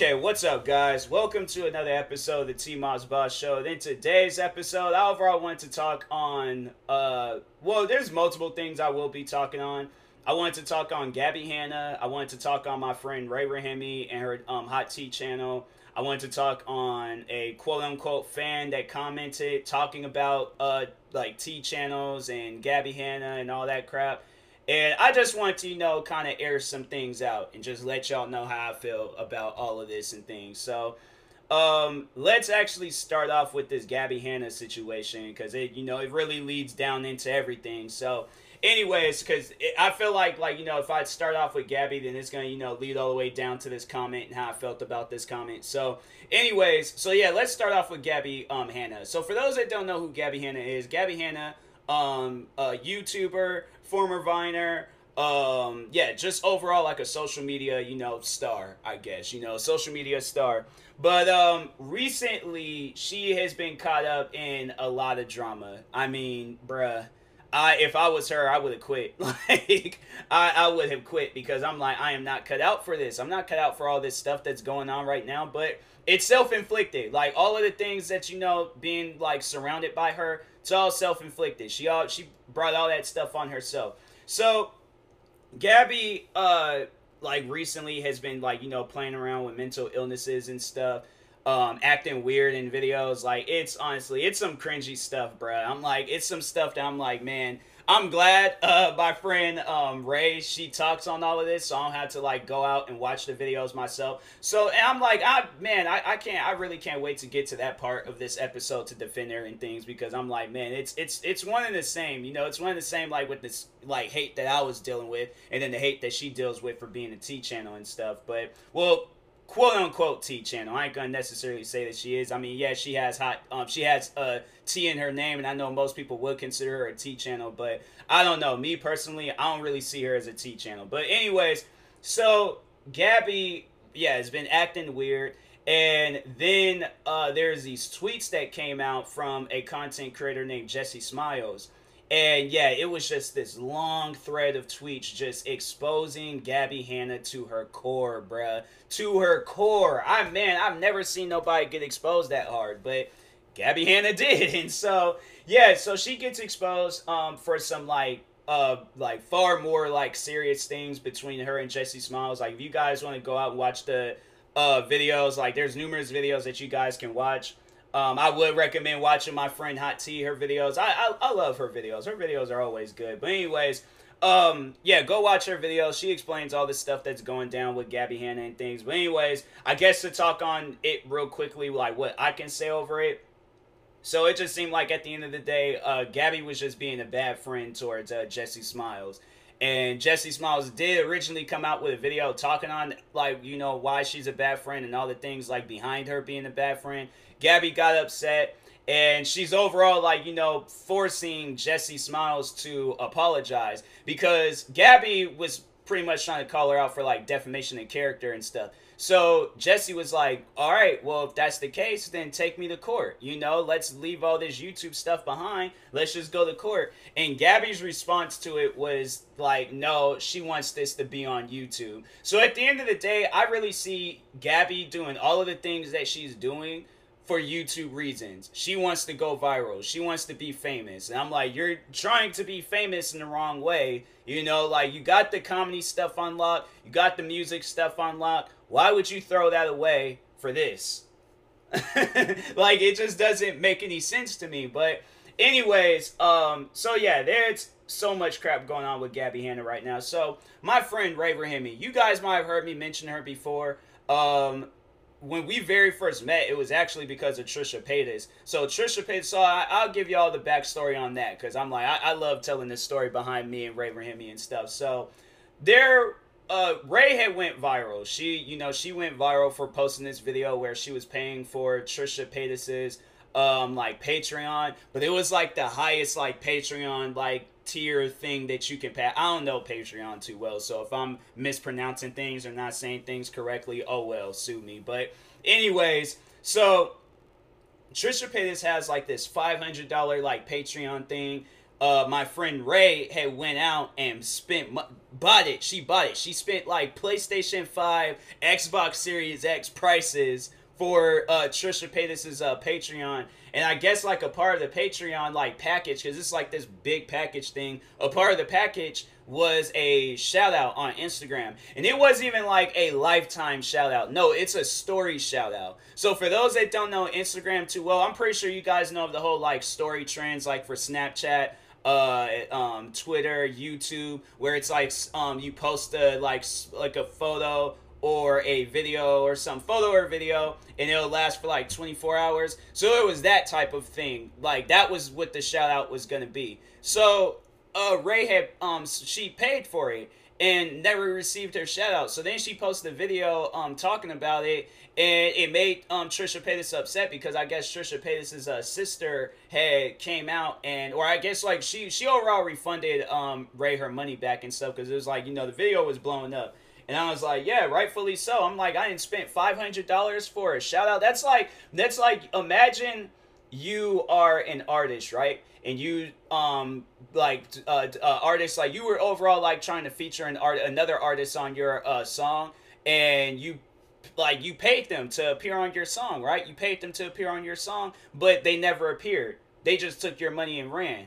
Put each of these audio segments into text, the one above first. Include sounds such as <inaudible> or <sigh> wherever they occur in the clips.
Okay, what's up, guys? Welcome to another episode of the T Moss Boss Show. In today's episode, overall, I wanted to talk on. Uh, well, there's multiple things I will be talking on. I wanted to talk on Gabbie Hanna. I wanted to talk on my friend Rey Rahimi and her um, Hot Tea channel. I wanted to talk on a quote unquote fan that commented talking about uh, like tea channels and Gabbie Hanna and all that crap. And I just want to, you know, kind of air some things out and just let y'all know how I feel about all of this and things. So, um, let's actually start off with this Gabbie Hanna situation because it, you know, it really leads down into everything. So, anyways, because I feel like, like, you know, if I start off with Gabbie, then it's going to, you know, lead all the way down to this comment and how I felt about this comment. So, anyways, so yeah, let's start off with Gabbie um, Hanna. So, for those that don't know who Gabbie Hanna is, Gabbie Hanna, um, a YouTuber, former Viner. Um, yeah, just overall like a social media, you know, star, I guess, you know, social media star. But um, recently, she has been caught up in a lot of drama. I mean, bruh, I if I was her, I would have quit. <laughs> Like, I, I would have quit because I'm like, I am not cut out for this. I'm not cut out for all this stuff that's going on right now. But it's self inflicted. Like all of the things that you know, being like surrounded by her, it's all self inflicted. She all she brought all that stuff on herself. So Gabbie, uh, like recently has been like you know playing around with mental illnesses and stuff. Um, acting weird in videos, like it's honestly, it's some cringy stuff, bruh. I'm like, it's some stuff that I'm like, man, I'm glad uh, my friend um, Rey she talks on all of this, so I don't have to like go out and watch the videos myself. So and I'm like, I man, I, I can't, I really can't wait to get to that part of this episode to defend her and things because I'm like, man, it's it's it's one and the same, you know, it's one and the same like with this like hate that I was dealing with, and then the hate that she deals with for being a tea channel and stuff. But well, quote unquote tea channel. I ain't gonna necessarily say that she is. I mean, yeah, she has hot. Um, she has a uh, T in her name, and I know most people would consider her a tea channel, but I don't know. Me personally, I don't really see her as a tea channel. But anyways, so Gabbie, yeah, has been acting weird. And then uh, there's these tweets that came out from a content creator named Jesse Smiles and yeah, it was just this long thread of tweets just exposing Gabbie Hanna to her core, bruh. To her core. I man, I've never seen nobody get exposed that hard, but Gabbie Hanna <laughs> did. And so, yeah, so she gets exposed um for some like uh like far more like serious things between her and Jesse Smiles. Like if you guys want to go out and watch the uh videos, like there's numerous videos that you guys can watch um, I would recommend watching my friend Hot Tea her videos. I, I, I love her videos. Her videos are always good. But anyways, um, yeah, go watch her videos. She explains all the stuff that's going down with Gabbie Hanna and things. But anyways, I guess to talk on it real quickly, like what I can say over it. So it just seemed like at the end of the day, uh, Gabbie was just being a bad friend towards uh, Jesse Smiles. And Jesse Smiles did originally come out with a video talking on like you know why she's a bad friend and all the things like behind her being a bad friend. Gabbie got upset and she's overall like you know forcing Jesse Smiles to apologize because Gabbie was pretty much trying to call her out for like defamation of character and stuff. So Jesse was like, "All right, well if that's the case, then take me to court. You know, let's leave all this YouTube stuff behind. Let's just go to court." And Gabbie's response to it was like, "No, she wants this to be on YouTube." So at the end of the day, I really see Gabbie doing all of the things that she's doing for YouTube reasons. She wants to go viral. She wants to be famous. And I'm like, you're trying to be famous in the wrong way. You know, like you got the comedy stuff unlocked, you got the music stuff unlocked. Why would you throw that away for this? <laughs> like it just doesn't make any sense to me. But anyways, um, so yeah, there's so much crap going on with Gabbie Hanna right now. So my friend Rey Rahimi, you guys might have heard me mention her before. Um, when we very first met, it was actually because of Trisha Paytas. So Trisha Paytas, so I, will give you all the backstory on that because I'm like I, I, love telling this story behind me and Rey Rahimi and stuff. So there, uh, Rey had went viral. She, you know, she went viral for posting this video where she was paying for Trisha Paytas's um like Patreon, but it was like the highest like Patreon like tier thing that you can pay. I don't know Patreon too well, so if I'm mispronouncing things or not saying things correctly, oh well, sue me. But anyways, so Trisha Paytas has like this $500 like Patreon thing uh, my friend Rey had went out and spent bought it. She bought it. She spent like PlayStation Five, Xbox Series X prices for uh, Trisha Paytas's uh, Patreon, and I guess like a part of the Patreon like package because it's like this big package thing. A part of the package was a shout out on Instagram. And it wasn't even like a lifetime shout out. No, it's a story shout out. So for those that don't know Instagram too well, I'm pretty sure you guys know of the whole like story trends like for Snapchat uh, um, Twitter, YouTube, where it's like um, you post a like like a photo or a video or some photo or video and it'll last for like 24 hours. So it was that type of thing. Like that was what the shout out was to be. So uh, Rey had um she paid for it and never received her shout out. So then she posted a video um talking about it and it made um Trisha Paytas upset because I guess Trisha Paytas's uh, sister had came out and or I guess like she she overall refunded um Rey her money back and stuff because it was like you know the video was blowing up. And I was like, yeah, rightfully so. I'm like, I didn't spend five hundred dollars for a shout out. That's like that's like imagine you are an artist, right? And you um like uh, uh artists like you were overall like trying to feature an art another artist on your uh song and you like you paid them to appear on your song, right? You paid them to appear on your song, but they never appeared. They just took your money and ran.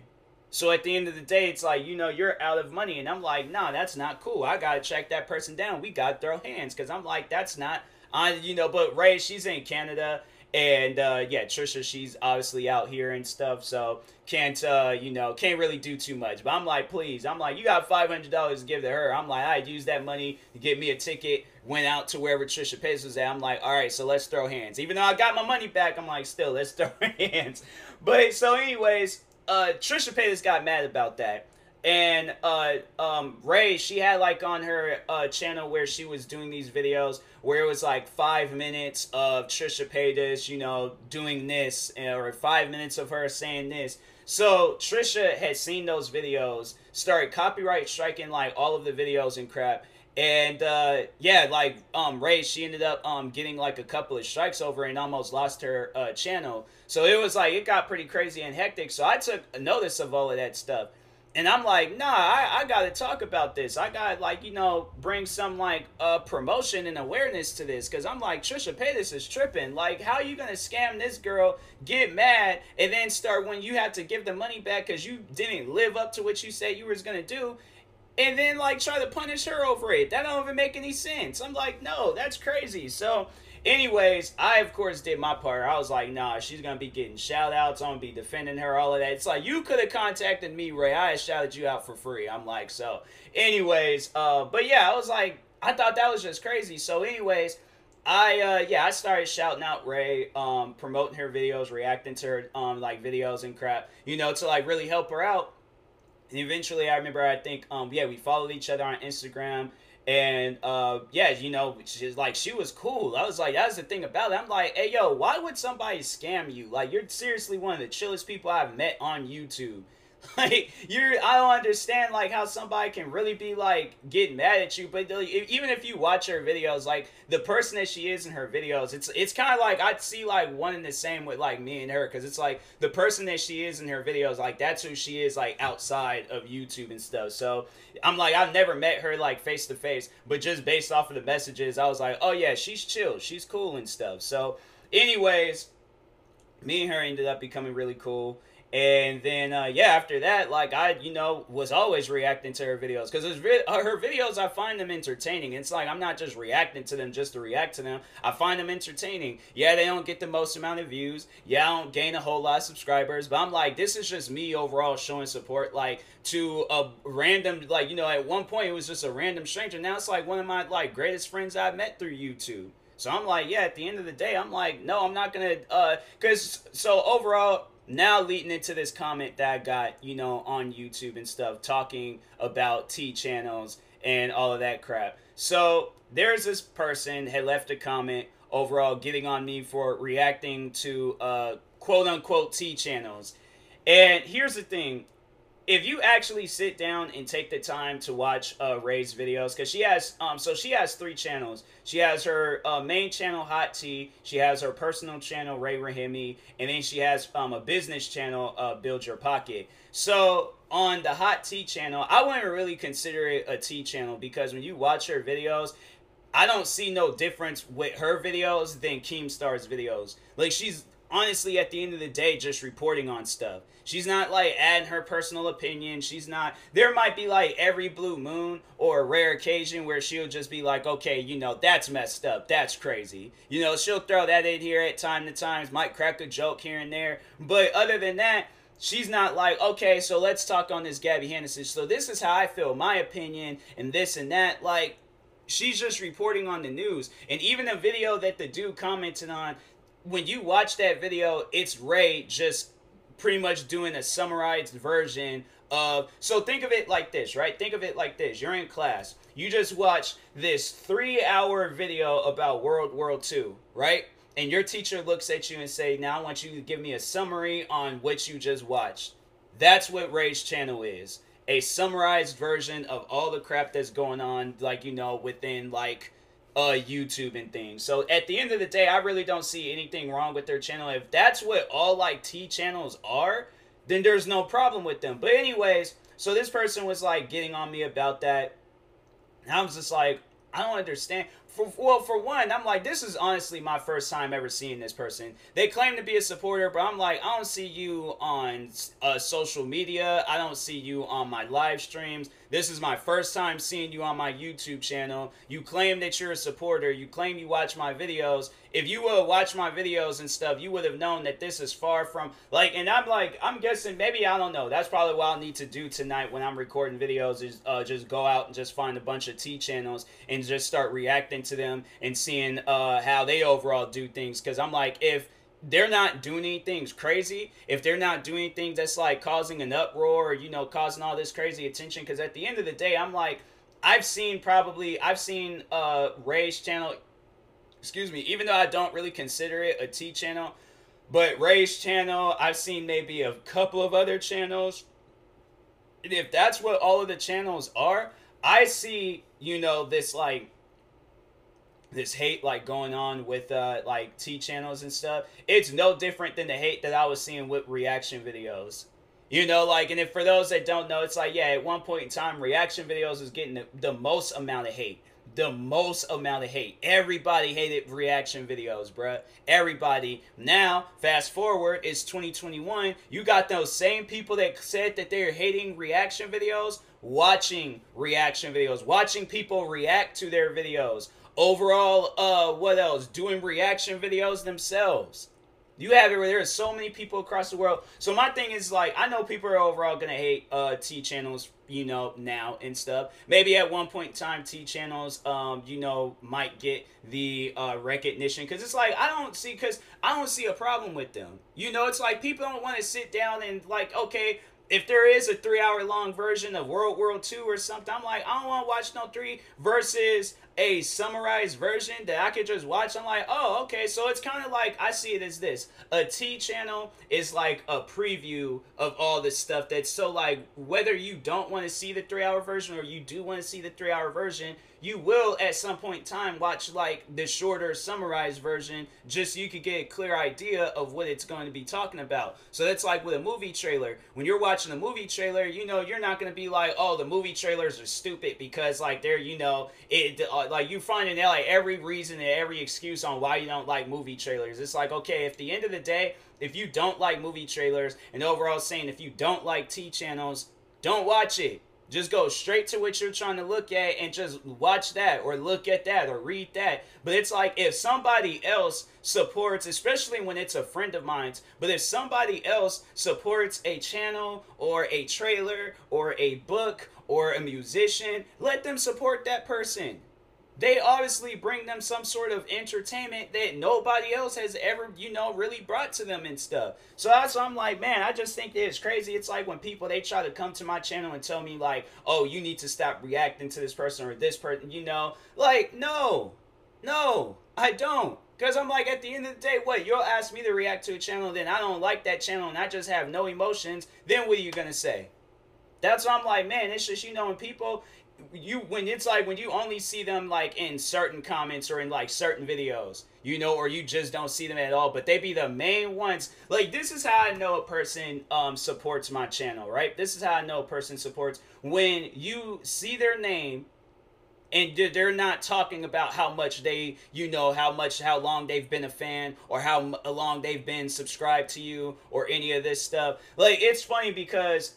So at the end of the day, it's like, you know, you're out of money. And I'm like, nah, that's not cool. I got to check that person down. We got to throw hands because I'm like, that's not, I, you know, but Rey, she's in Canada and uh, yeah, Trisha, she's obviously out here and stuff, so can't uh, you know can't really do too much. But I'm like, please, I'm like, you got five hundred dollars to give to her. I'm like, I'd use that money to get me a ticket. Went out to wherever Trisha Paytas was at. I'm like, all right, so let's throw hands. Even though I got my money back, I'm like, still, let's <laughs> throw hands. But so, anyways, uh, Trisha Paytas got mad about that and uh, um, Rey, she had like on her uh, channel where she was doing these videos where it was like five minutes of Trisha Paytas, you know, doing this, or five minutes of her saying this. So Trisha had seen those videos, started copyright striking like all of the videos and crap. And uh, yeah, like um, Rey, she ended up um, getting like a couple of strikes over and almost lost her uh, channel. So it was like it got pretty crazy and hectic. So I took notice of all of that stuff and I'm like, nah, I, I gotta talk about this. I gotta like, you know, bring some like uh promotion and awareness to this. Cause I'm like, Trisha Paytas is tripping. Like, how are you gonna scam this girl, get mad, and then start when you have to give the money back because you didn't live up to what you said you was gonna do, and then like try to punish her over it. That don't even make any sense. I'm like, no, that's crazy. So Anyways, I of course did my part. I was like, nah, she's gonna be getting shout outs. I'm gonna be defending her, all of that. It's like you could have contacted me, Rey. I shouted you out for free. I'm like, so. Anyways, uh, but yeah, I was like, I thought that was just crazy. So, anyways, I uh yeah, I started shouting out Rey, um, promoting her videos, reacting to her um like videos and crap, you know, to like really help her out. And eventually I remember I think um yeah, we followed each other on Instagram and uh, yeah, you know, she's like she was cool. I was like, that's the thing about it. I'm like, hey yo, why would somebody scam you? Like you're seriously one of the chillest people I've met on YouTube. <laughs> Like you're, I don't understand like how somebody can really be like getting mad at you. But even if you watch her videos, like the person that she is in her videos, it's it's kind of like i'd see like one and the same with like me and her because it's like the person that she is in her videos, like that's who she is like outside of YouTube and stuff. So I'm like I've never met her like face to face, but just based off of the messages, I was like, oh yeah, she's chill, she's cool and stuff. So, anyways, me and her ended up becoming really cool and then uh, yeah after that like i you know was always reacting to her videos because uh, her videos i find them entertaining. It's like i'm not just reacting to them just to react to them. I find them entertaining. Yeah they don't get the most amount of views. Yeah i don't gain a whole lot of subscribers but i'm like this is just me overall showing support like to a random like you know at one point it was just a random stranger. Now it's like one of my like greatest friends i've met through youtube. So I'm like, yeah, at the end of the day, I'm like, no, I'm not gonna, uh, cause so overall, now leading into this comment that I got, you know, on YouTube and stuff, talking about T channels and all of that crap. So there's this person had left a comment overall getting on me for reacting to uh, quote unquote T channels. And here's the thing if you actually sit down and take the time to watch uh, Rey's videos, because she has, um, so she has three channels. She has her uh, main channel, Hot Tea. She has her personal channel, Rey Rahimi, and then she has um, a business channel, uh, Build Your Pocket. So on the Hot Tea channel, I wouldn't really consider it a tea channel because when you watch her videos, I don't see no difference with her videos than Keemstar's videos. Like she's honestly at the end of the day just reporting on stuff. She's not like adding her personal opinion. She's not there might be like every blue moon or a rare occasion where she'll just be like, okay, you know, that's messed up. That's crazy. You know, she'll throw that in here at time to times, might crack a joke here and there. But other than that, she's not like, okay, so let's talk on this Gabbie Henderson. So this is how I feel, my opinion, and this and that. Like, she's just reporting on the news. And even a video that the dude commented on, when you watch that video, it's Rey just pretty much doing a summarized version of. So think of it like this, right? Think of it like this: you're in class, you just watch this three-hour video about World War II, right? And your teacher looks at you and say, "Now I want you to give me a summary on what you just watched." That's what Rey's channel is. A summarized version of all the crap that's going on, like, you know, within, like, uh YouTube and things. So at the end of the day, I really don't see anything wrong with their channel. If that's what all like tea channels are, then there's no problem with them. But anyways, so this person was like getting on me about that. And I was just like, I don't understand. For, well, for one, I'm like, this is honestly my first time ever seeing this person. They claim to be a supporter, but I'm like, I don't see you on uh, social media. I don't see you on my live streams. This is my first time seeing you on my YouTube channel. You claim that you're a supporter. You claim you watch my videos. If you would watch my videos and stuff, you would have known that this is far from like. And I'm like, I'm guessing maybe I don't know. That's probably what I'll need to do tonight when I'm recording videos is uh, just go out and just find a bunch of tea channels and just start reacting to them and seeing uh, how they overall do things. Because I'm like, if they're not doing anything crazy, if they're not doing anything that's like causing an uproar or, you know, causing all this crazy attention, because at the end of the day, I'm like, I've seen probably, I've seen uh, Rey's channel, excuse me, even though I don't really consider it a tea channel, but Rey's channel, I've seen maybe a couple of other channels. And if that's what all of the channels are, I see, you know, this like this hate like going on with uh like tea channels and stuff. It's no different than the hate that I was seeing with reaction videos. You know, like, and if for those that don't know, it's like, yeah, at one point in time, reaction videos was getting the, the most amount of hate. The most amount of hate. Everybody hated reaction videos, bruh. Everybody. Now, fast forward, it's 2021. You got those same people that said that they're hating reaction videos watching reaction videos, watching people react to their videos, overall uh what else? Doing reaction videos themselves. You have it where there are so many people across the world. So my thing is like i know people are overall gonna hate uh tea channels you know now and stuff. Maybe at one point in time tea channels um you know might get the uh recognition. Because it's like i don't see because i don't see a problem with them. You know it's like people don't want to sit down and like okay if there is a three hour long version of World War II or something, I'm like, I don't want to watch no three versus a summarized version that I could just watch. I'm like, oh, okay. So it's kind of like I see it as this: a tea channel is like a preview of all this stuff. That's so like whether you don't want to see the three hour version or you do want to see the three hour version, you will at some point in time watch like the shorter summarized version just so you could get a clear idea of what it's going to be talking about. So that's like with a movie trailer. When you're watching a movie trailer, you know you're not going to be like, "Oh, the movie trailers are stupid" because like they're, you know, it uh, like you find in like every reason and every excuse on why you don't like movie trailers. It's like, "Okay, at the end of the day, if you don't like movie trailers and overall saying if you don't like tea channels, don't watch it just go straight to what you're trying to look at and just watch that or look at that or read that. But it's like if somebody else supports, especially when it's a friend of mine's, but if somebody else supports a channel or a trailer or a book or a musician, let them support that person they obviously bring them some sort of entertainment that nobody else has ever, you know, really brought to them and stuff. So that's why I'm like, man, I just think that it's crazy. It's like when people they try to come to my channel and tell me like, oh, you need to stop reacting to this person or this person, you know, like no, no, I don't. Because I'm like, at the end of the day, what? You'll ask me to react to a channel, then I don't like that channel and I just have no emotions. Then what are you going to say? That's why I'm like, man, it's just you know when people you when it's like when you only see them like in certain comments or in like certain videos, you know, or you just don't see them at all, but they be the main ones. Like this is how I know a person um supports my channel, right? This is how I know a person supports when you see their name and they're not talking about how much they you know how much how long they've been a fan or how long they've been subscribed to you or any of this stuff like it's funny because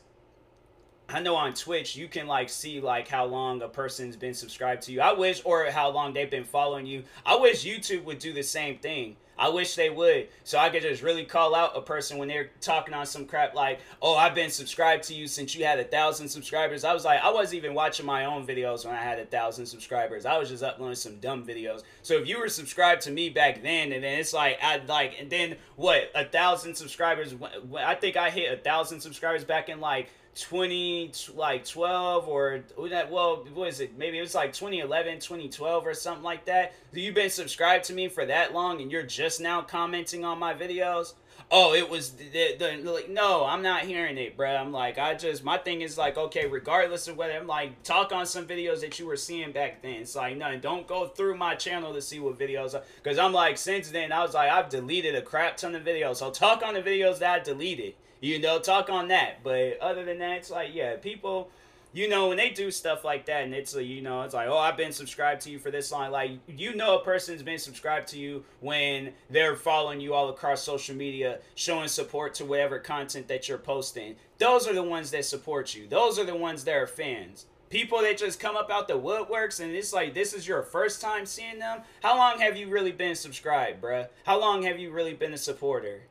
I know on Twitch you can like see like how long a person's been subscribed to you. I wish or how long they've been following you. I wish YouTube would do the same thing. I wish they would. So I could just really call out a person when they're talking on some crap like, oh, I've been subscribed to you since you had a thousand subscribers. I was like, I wasn't even watching my own videos when I had a thousand subscribers. I was just uploading some dumb videos. So if you were subscribed to me back then, and then it's like, I like, and then what, a thousand subscribers? I think I hit a thousand subscribers back in like 20 like 12 or well what is it maybe it was like 2011 2012 or something like that you've been subscribed to me for that long and you're just now commenting on my videos. Oh it was the, the, like no i'm not hearing it bro i'm like i just my thing is like okay regardless of whether i'm like talk on some videos that you were seeing back then. It's like no don't go through my channel to see what videos because i'm like since then i was like i've deleted a crap ton of videos. So talk on the videos that i deleted you know, talk on that. But other than that, it's like, yeah, people, you know, when they do stuff like that, and it's like, you know, it's like, oh, I've been subscribed to you for this long. Like, you know, a person's been subscribed to you when they're following you all across social media, showing support to whatever content that you're posting. Those are the ones that support you. Those are the ones that are fans. People that just come up out the woodworks and it's like this is your first time seeing them. How long have you really been subscribed, bruh? How long have you really been a supporter?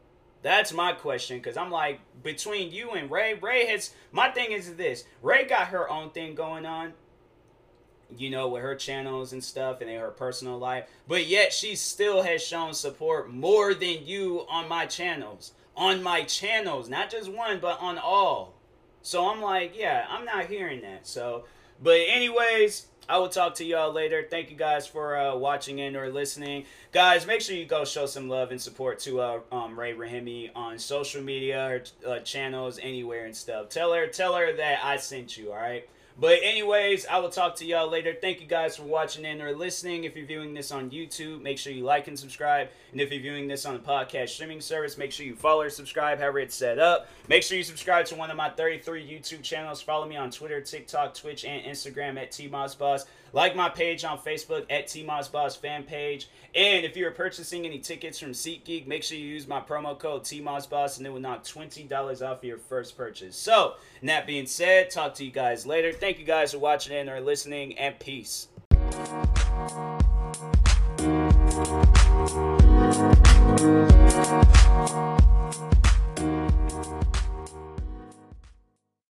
That's my question because I'm like between you and Rey. Rey has my thing is this. Rey got her own thing going on. You know, with her channels and stuff and in her personal life. But yet she still has shown support more than you on my channels. On my channels. Not just one, but on all. So I'm like, yeah, I'm not hearing that. So, but anyways, I will talk to y'all later. Thank you guys for uh, watching and or listening. Guys, make sure you go show some love and support to uh, um, Rey Rahimi on social media or uh, channels, anywhere and stuff. Tell her, tell her that I sent you. All right. But anyways, I will talk to y'all later. Thank you guys for watching and or listening. If you're viewing this on YouTube, make sure you like and subscribe. And if you're viewing this on a podcast streaming service, make sure you follow or subscribe, however it's set up. Make sure you subscribe to one of my 33 YouTube channels. Follow me on Twitter, TikTok, Twitch, and Instagram at TMossBoss. Like my page on Facebook at TMossBoss fan page. And if you're purchasing any tickets from SeatGeek, make sure you use my promo code TMossBoss and it will knock $20 off your first purchase. So, that being said, talk to you guys later. Thank you guys for watching and or listening, and peace.